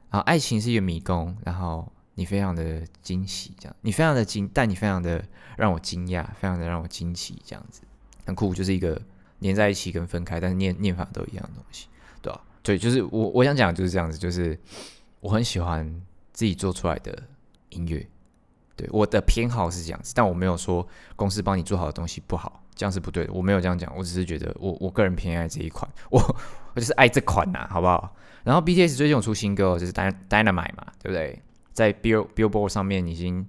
然后爱情是一个迷宫，然后你非常的惊喜，这样，你非常的惊，但你非常的让我惊讶，非常的让我惊奇，这样子。很酷，就是一个连在一起跟分开，但是念念法都一样的东西，对、就是我我想讲就是这样子，就是我很喜欢自己做出来的音乐，对，我的偏好是这样子，但我没有说公司帮你做好的东西不好，这样是不对的，我没有这样讲，我只是觉得我我个人偏爱这一款，我我就是爱这款呐、好不好？然后 BTS 最近有出新歌，就是 Dy- Dynamite 嘛，对不对？在 Bill Billboard 上面已经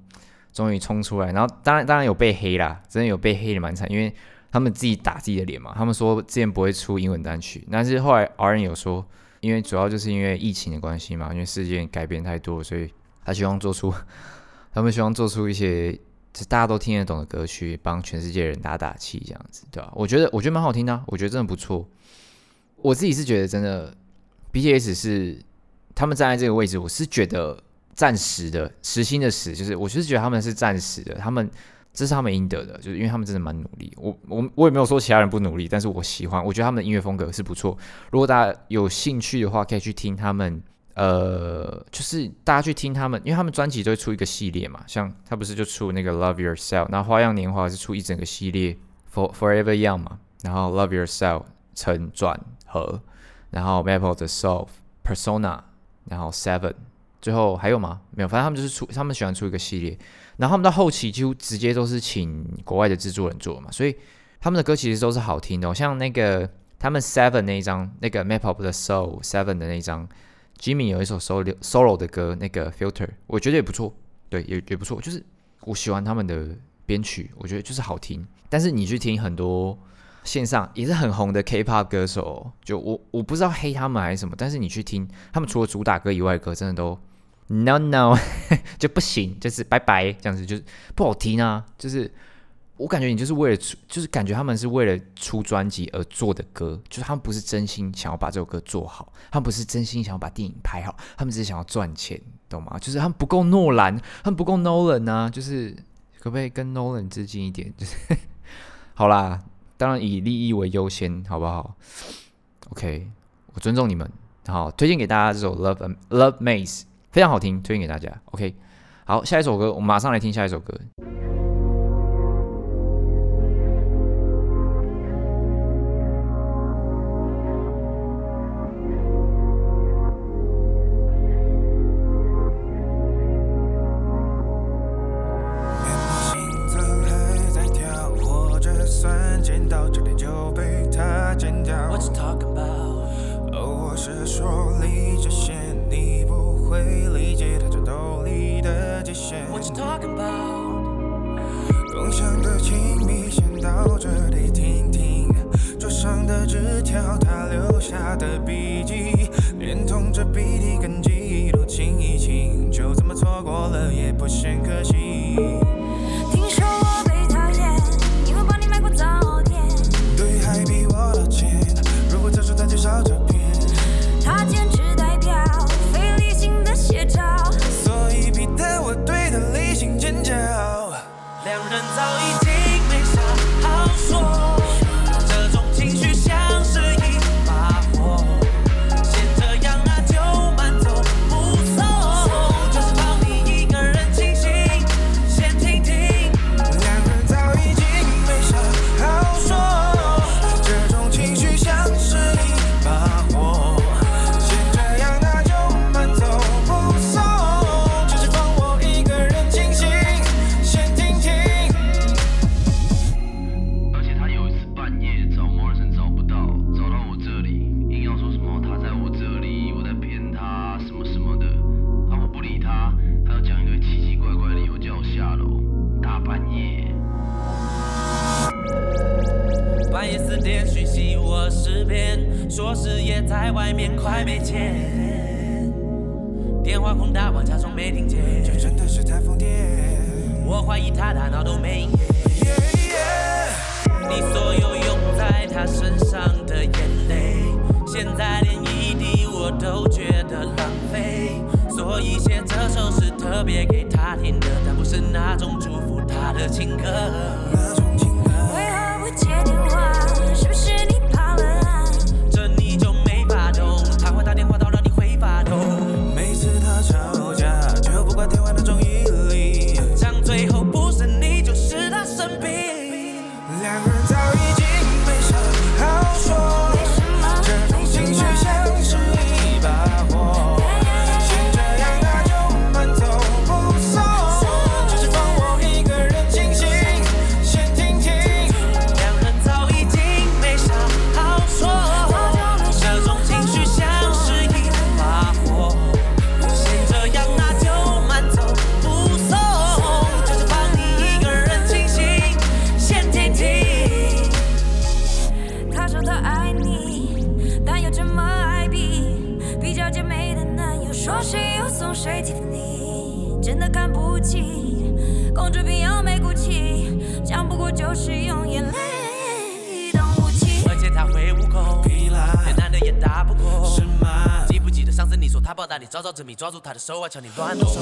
终于冲出来，然后当然当然有被黑啦，真的有被黑的蛮惨，因为他们自己打自己的脸嘛，他们说之前不会出英文单曲，但是后来 R N 有说，因为主要就是因为疫情的关系嘛，因为世界改变太多，所以他希望做出，他们希望做出一些大家都听得懂的歌曲，帮全世界人打打气，这样子，对吧、我觉得我觉得蛮好听的、我觉得真的不错。我自己是觉得真的 BTS 是他们站在这个位置，我是觉得暂时的实心的实，就是我就是觉得他们是暂时的，他们这是他们应得的，就是因为他们真的蛮努力。我我我也没有说其他人不努力，但是我喜欢，我觉得他们的音乐风格是不错。如果大家有兴趣的话，可以去听他们。呃，就是大家去听他们，因为他们专辑都会出一个系列嘛，像他不是就出那个 Love Yourself，然后花样年华是出一整个系列 For Forever Young 嘛，然后 Love Yourself 成转合，然后 Maple 的 Soul Persona，然后 Seven，最后还有吗？没有，反正他们就是出，他们喜欢出一个系列，然后他们到后期几乎直接都是请国外的制作人做嘛，所以他们的歌其实都是好听的哦、像那个他们 Seven 那一张，那个 Maple Soul Seven 的那一张，Jimmy 有一首 solo solo 的歌，那个 Filter，我觉得也不错，对，也也不错，就是我喜欢他们的编曲，我觉得就是好听，但是你去听很多。线上也是很红的 K-pop 歌手，就我我不知道黑他们还是什么，但是你去听他们除了主打歌以外的歌，真的都 no no 就不行，就是拜拜这样子，就是不好听啊。就是我感觉你就是为了出，就是感觉他们是为了出专辑而做的歌，就是他们不是真心想要把这首歌做好，他们不是真心想要把电影拍好，他们只是想要赚钱，懂吗？就是他们不够诺兰，他们不够 Nolan 啊，就是可不可以跟 Nolan 致敬一点？就 是好啦。当然以利益为优先，好不好？OK，我尊重你们。好，推荐给大家这首《Love Love Maze》，非常好听，推荐给大家。OK，好，下一首歌，我们马上来听下一首歌。心脏 you talking about？共享的亲密，先到这里听听。桌上的纸条，他留下的笔记，连同着笔记跟记忆都清一清，就这么错过了，也不嫌可惜。抓住他的手啊，叫你乱动手。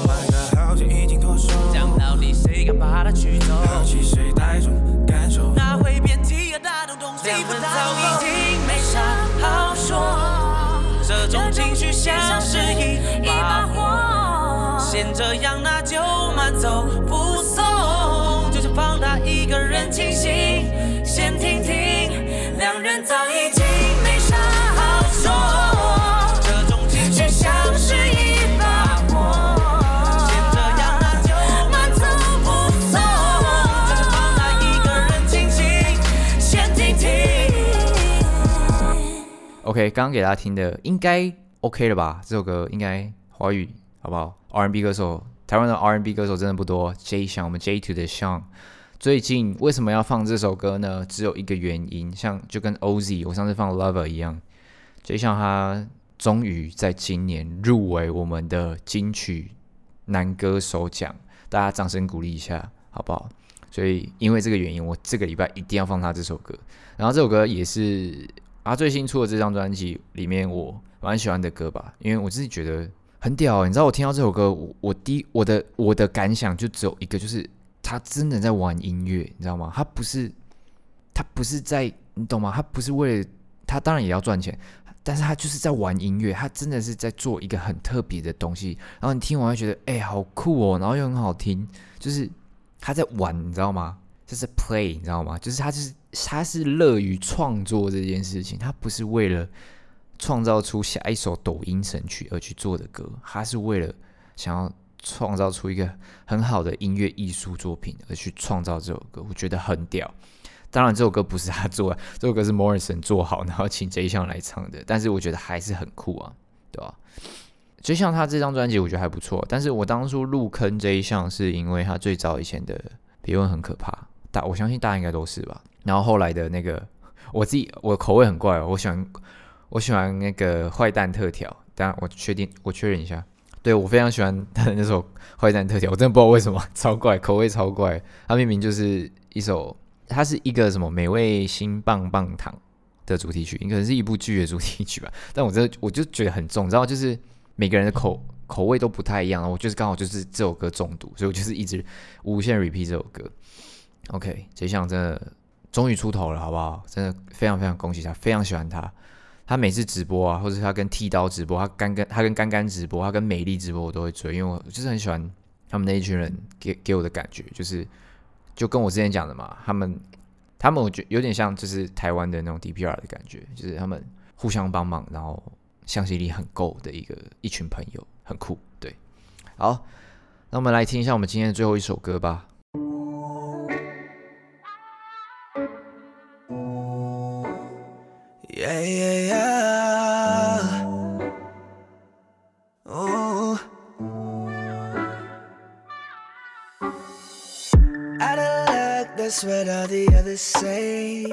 OK，刚刚给大家听的应该 OK 了吧？这首歌应该华语好不好？R&B 歌手，台湾的 R&B 歌手真的不多。J 项，我们 J Two 的项，最近为什么要放这首歌呢？只有一个原因，像就跟 OZ 我上次放 Lover 一样，J 项他终于在今年入围我们的金曲男歌手奖，大家掌声鼓励一下，好不好？所以因为这个原因，我这个礼拜一定要放他这首歌。然后这首歌也是他最新出的这张专辑里面我蛮喜欢的歌吧，因为我自己觉得很屌。你知道我听到这首歌，我我第一我的我的感想就只有一个，就是他真的在玩音乐，你知道吗？他不是他不是在你懂吗？他不是为了他当然也要赚钱，但是他就是在玩音乐，他真的是在做一个很特别的东西。然后你听完会觉得，哎、好酷哦，然后又很好听，就是他在玩，你知道吗？就是 play，你知道吗？就是他就是他是乐于创作这件事情，他不是为了创造出下一首抖音神曲而去做的歌，他是为了想要创造出一个很好的音乐艺术作品而去创造这首歌，我觉得很屌。当然，这首歌不是他做的，这首歌是 Morrison 做好，然后请 J 项来唱的，但是我觉得还是很酷啊，对吧？J 项他这张专辑我觉得还不错，但是我当初入坑 J 项是因为他最早以前的别问很可怕，大我相信大家应该都是吧。然后后来的那个，我自己我口味很怪哦，我喜欢我喜欢那个坏蛋特调，当然我确定我确认一下，对我非常喜欢他 的那首坏蛋特调，我真的不知道为什么超怪，口味超怪。它明明就是一首，它是一个什么美味新棒棒糖的主题曲，可能是一部剧的主题曲吧。但我真的我就觉得很重，你知道，就是每个人的口口味都不太一样，我就是刚好就是这首歌中毒，所以我就是一直无限 repeat 这首歌。OK，这项真的终于出头了，好不好？真的非常非常恭喜他，非常喜欢他。他每次直播啊，或者是他跟剃刀直播，他干跟他跟干干直播，他跟美丽直播，我都会追，因为我就是很喜欢他们那一群人给给我的感觉，就是就跟我之前讲的嘛，他们他们我觉有点像就是台湾的那种 DPR 的感觉，就是他们互相帮忙，然后向心力很够的一个一群朋友，很酷。对，好，那我们来听一下我们今天的最后一首歌吧。What all the others say.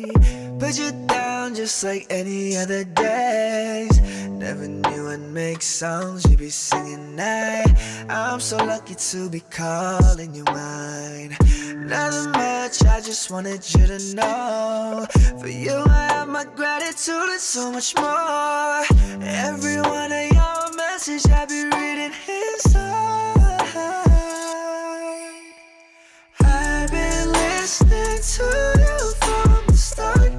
Put you down just like any other days. Never knew I'd make songs you'd be singing now. I'm so lucky to be calling you mine. Nothing much, I just wanted you to know. For you, I have my gratitude and so much more. Every one of your message I be reading inside. Listening to you from the start.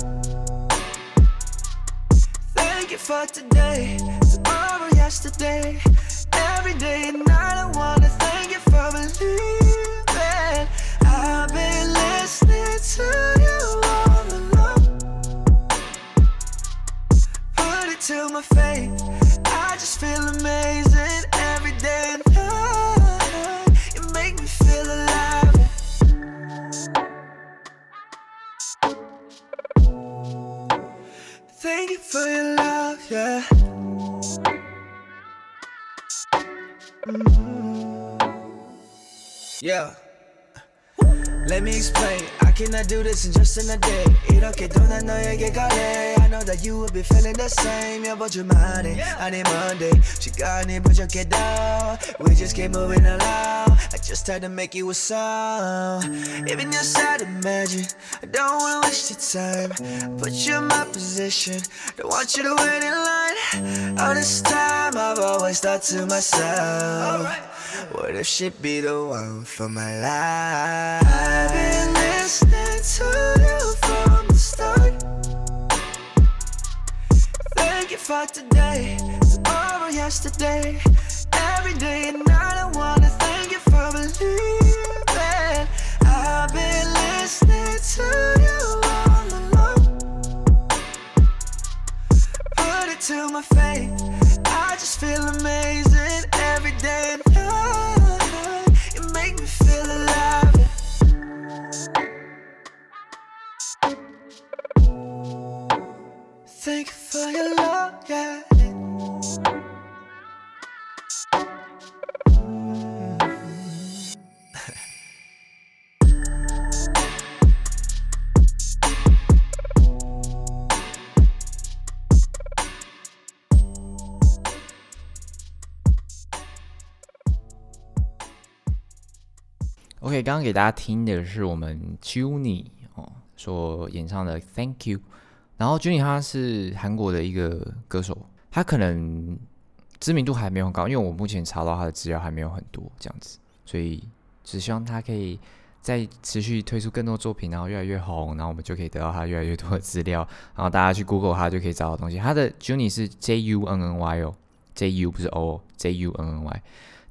Thank you for today, tomorrow, yesterday, every day and night. I wanna thank you for believing. I've been listening to you all along. Put it to my faith. I just feel amazing for your love, yeah. Mm. Yeah. Let me explain I cannot do this in just in a day. 이렇게 또난 너에게 갈래. I know that you will be feeling the same. 여보주만 해. 아니 Monday. 시간이 부족해도 we just keep moving along. I just had to make you a song. Even your side, imagine. I don't wanna waste your time. Put you in my position. Don't want you to wait in line. All this time, I've always thought to myself, what if she'd be the one for my life? For today, tomorrow, yesterday, every day and night. I wanna thank you for believing. I've been listening to you all along. Put it to my faith. I just feel amazing every day and night. You make me feel alive. Thank you for your love, yeah. OK，刚刚给大家听的是我们 Juni 哦所演唱的 Thank You。然后 Juni 他是韩国的一个歌手，他可能知名度还没有很高，因为我目前查到他的资料还没有很多这样子，所以只希望他可以再持续推出更多作品，然后越来越红，然后我们就可以得到他越来越多的资料，然后大家去 Google 他就可以找到东西。他的 Juni 是 J U N N Y 哦，J U 不是 O，J U N N Y，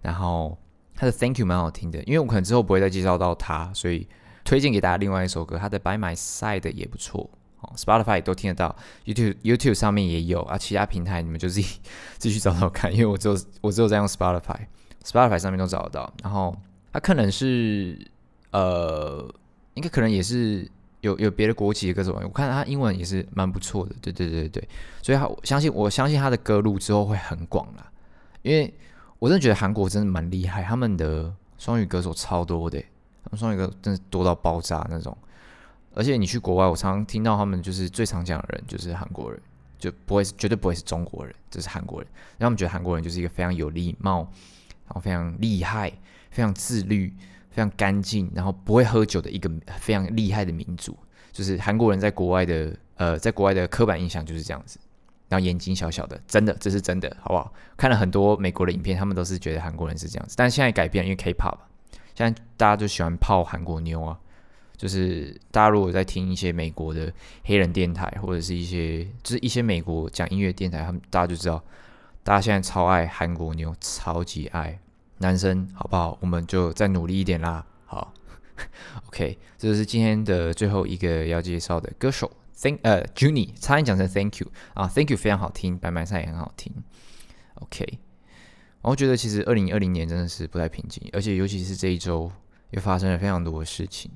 然后。他的 Thank You 蛮好听的，因为我可能之后不会再介绍到他，所以推荐给大家另外一首歌，他的 By My Side 也不错哦，Spotify 都听得到，YouTube YouTube 上面也有啊，其他平台你们就自己 自己去找找看，因为我只有我只有在用 Spotify，Spotify 上面都找得到。然后他可能是呃，应该可能也是有有别的国籍的歌手，我看他英文也是蛮不错的，对对对对，所以他我相信我相信他的歌路之后会很广啦，因为。我真的觉得韩国真的蛮厉害，他们的双语歌手超多的，他们双语歌真的多到爆炸那种。而且你去国外，我常常听到他们就是最常讲的人就是韩国人，就不会绝对不会是中国人，就是韩国人。让他们觉得韩国人就是一个非常有礼貌，然后非常厉害、非常自律、非常干净，然后不会喝酒的一个非常厉害的民族。就是韩国人在国外的呃，在国外的刻板印象就是这样子。然后眼睛小小的，真的，这是真的，好不好？看了很多美国的影片，他们都是觉得韩国人是这样子，但现在改变，因为 K-pop，现在大家就喜欢泡韩国妞啊。就是大家如果在听一些美国的黑人电台，或者是一些就是一些美国讲音乐电台，他们大家就知道，大家现在超爱韩国妞，超级爱男生，好不好？我们就再努力一点啦。好，OK，这就是今天的最后一个要介绍的歌手。Thank 呃 Junie，差点讲成 Thank you 啊，Thank you 非常好听，白白菜也很好听。OK，我觉得其实二零二零年真的是不太平静，而且尤其是这一周又发生了非常多的事情，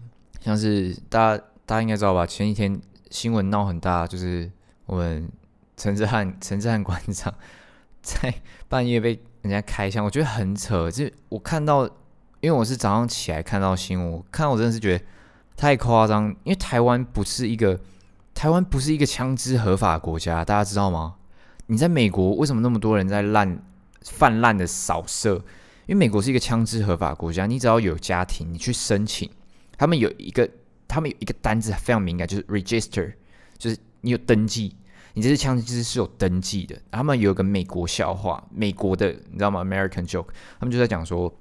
像是大家大家应该知道吧？前几天新闻闹很大，就是我们陈志汉 陈志汉馆长在半夜被人家开枪，我觉得很扯。就我看到，因为我是早上起来看到新闻，我看我真的是觉得太夸张，因为台湾不是一个。台湾不是一个枪支合法国家，大家知道吗？你在美国为什么那么多人在滥泛滥的扫射？因为美国是一个枪支合法国家，你只要有家庭，你去申请，他们有一个他们有一个单子非常敏感，就是 register，就是你有登记，你这支枪支是有登记的。他们有一个美国笑话，美国的你知道吗？American joke，他们就在讲说，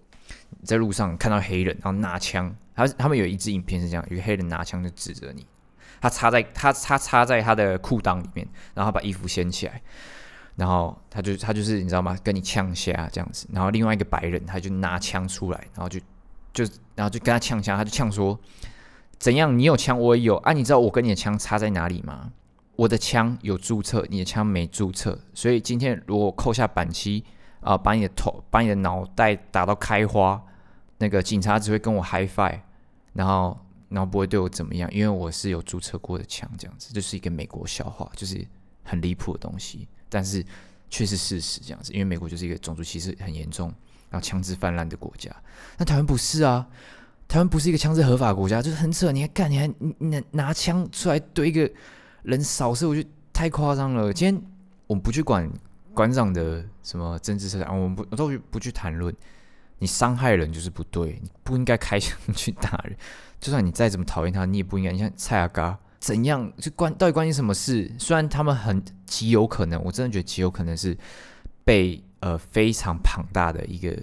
在路上看到黑人，然后拿枪，他他们有一支影片是这样，有个黑人拿枪就指着你。他插在他他插在他的裤裆里面，然后把衣服掀起来，然后他就他就是你知道吗？跟你呛下这样子，然后另外一个白人他就拿枪出来，然后就就然后就跟他呛枪，他就呛说：怎样？你有枪，我也有啊！你知道我跟你的枪差在哪里吗？我的枪有注册，你的枪没注册，所以今天如果扣下扳机啊，把你的头把你的脑袋打到开花，那个警察只会跟我 high five，然后。然后不会对我怎么样，因为我是有注册过的枪，这样子就是一个美国笑话，就是很离谱的东西，但是却是事实这样子。因为美国就是一个种族歧视很严重，然后枪支泛滥的国家。那台湾不是啊，台湾不是一个枪支合法国家，就是很扯。你还干，你还你拿拿枪出来对一个人扫射，我觉得太夸张了。今天我们不去管馆长的什么政治色彩，我们不我都不去谈论。你伤害人就是不对，你不应该开枪 去打人。就算你再怎么讨厌他，你也不应该。你像蔡阿嘎怎样，就关到底关你什么事？虽然他们很极有可能，我真的觉得极有可能是被呃非常庞大的一个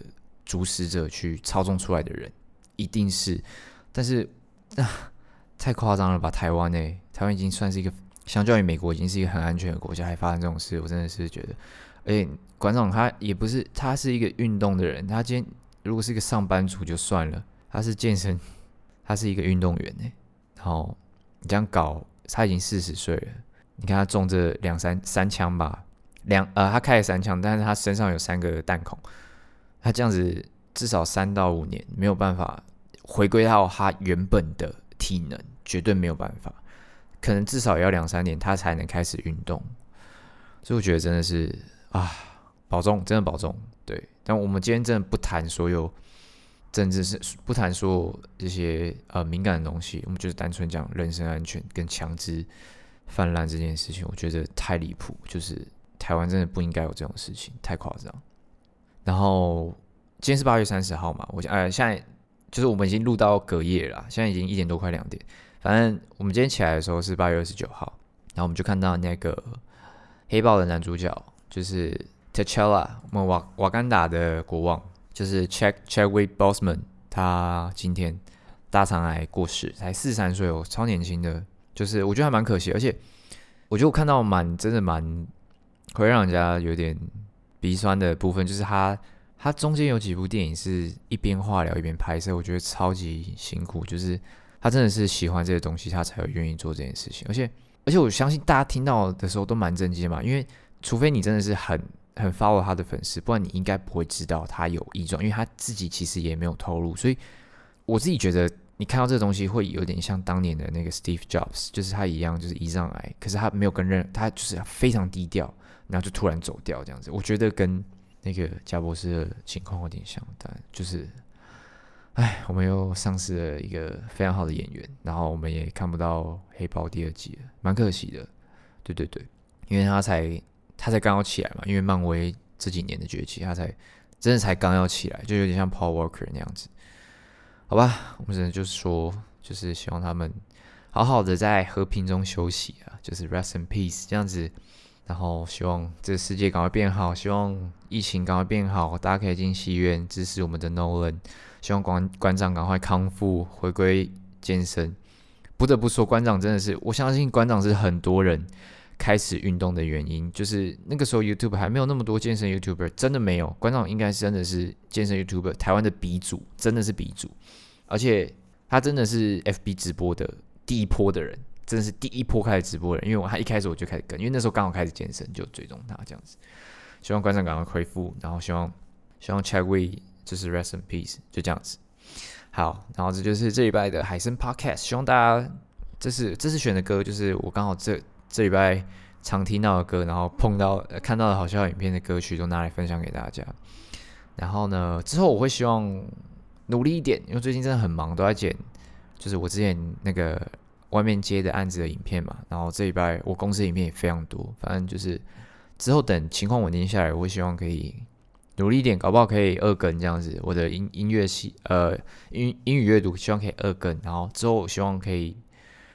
主使者去操纵出来的人，一定是。但是啊，太夸张了吧？台湾呢、台湾已经算是一个相较于美国已经是一个很安全的国家，还发生这种事，我真的是觉得，而且馆长他也不是，他是一个运动的人，他今天如果是一个上班族就算了，他是健身，他是一个运动员呢、然后你这样搞，他已经四十岁了，你看他中这两三三枪吧，两呃他开了三枪，但是他身上有三个弹孔，他这样子至少三到五年没有办法回归到他原本的体能，绝对没有办法，可能至少要两三年他才能开始运动，所以我觉得真的是啊，保重，真的保重。对，但我们今天真的不谈所有政治是不谈所有这些呃敏感的东西，我们就是单纯讲人身安全跟强制泛滥这件事情，我觉得太离谱，就是台湾真的不应该有这种事情，太夸张。然后今天是八月三十号嘛，我想呃现在就是我们已经录到隔夜了啦，现在已经一点多快两点。反正我们今天起来的时候是八月二十九号，然后我们就看到那个黑豹的男主角就是 T'Challa，我们瓦瓦干达的国王，就是 Chad Chadwick Bossman，他今天大肠癌过世，才四十三岁哦，超年轻的，就是我觉得还蛮可惜，而且我觉得我看到蛮真的蛮会让人家有点鼻酸的部分，就是他他中间有几部电影是一边化疗一边拍摄，我觉得超级辛苦，就是他真的是喜欢这些东西，他才会愿意做这件事情。而且而且我相信大家听到的时候都蛮震惊嘛，因为除非你真的是很很 follow 他的粉丝，不然你应该不会知道他有异状，因为他自己其实也没有透露。所以我自己觉得，你看到这个东西会有点像当年的那个 Steve Jobs，就是他一样，就是胰脏癌，可是他没有跟任，他就是非常低调，然后就突然走掉这样子。我觉得跟那个贾博士的情况有点像，但就是，唉，我们又丧失了一个非常好的演员，然后我们也看不到黑豹第二季了，蛮可惜的。对对对，因为他才他才刚要起来嘛，因为漫威这几年的崛起，他才真的才刚要起来，就有点像 Paul Walker 那样子。好吧，我们只能就是说，就是希望他们好好的在和平中休息啊，就是 rest in peace 这样子。然后希望这个世界赶快变好，希望疫情赶快变好，大家可以进戏院支持我们的 Nolan。希望馆馆长赶快康复，回归健身。不得不说，馆长真的是，我相信馆长是很多人开始运动的原因。就是那个时候 YouTube 还没有那么多健身 YouTuber，真的没有。馆长应该真的是健身 YouTuber 台湾的鼻祖，真的是鼻祖。而且他真的是 FB 直播的第一波的人，真的是第一波开始直播的人。因为我他一开始我就开始跟，因为那时候刚好开始健身，就追踪他这样子。希望观众赶快恢复，然后希望 希望 Chadwick 就是 rest in peace，就这样子。好，然后这就是这礼拜的海参 Podcast，希望大家这是这次选的歌，就是我刚好这这礼拜常听到的歌，然后碰到、呃、看到的好笑影片的歌曲，都拿来分享给大家。然后呢，之后我会希望努力一点，因为最近真的很忙，都在剪，就是我之前那个外面接的案子的影片嘛。然后这礼拜我公司影片也非常多，反正就是之后等情况稳定下来，我希望可以努力一点，搞不好可以二更这样子。我的音音乐系呃英英语阅读希望可以二更，然后之后我希望可以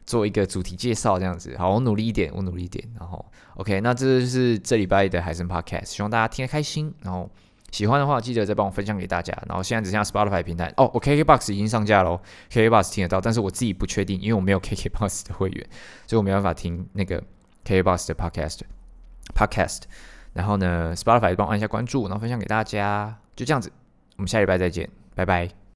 做一个主题介绍这样子。好，我努力一点，我努力一点。然后 OK，那这就是这礼拜的海参 Podcast，希望大家听得开心，然后。喜欢的话，记得再帮我分享给大家。然后现在只剩下 Spotify 平台哦，我 KKBox 已经上架喽，KKBox 听得到，但是我自己不确定，因为我没有 KKBox 的会员，所以我没办法听那个 KKBox 的 Podcast Podcast。然后呢，Spotify 帮我按一下关注，然后分享给大家，就这样子。我们下礼拜再见，拜拜。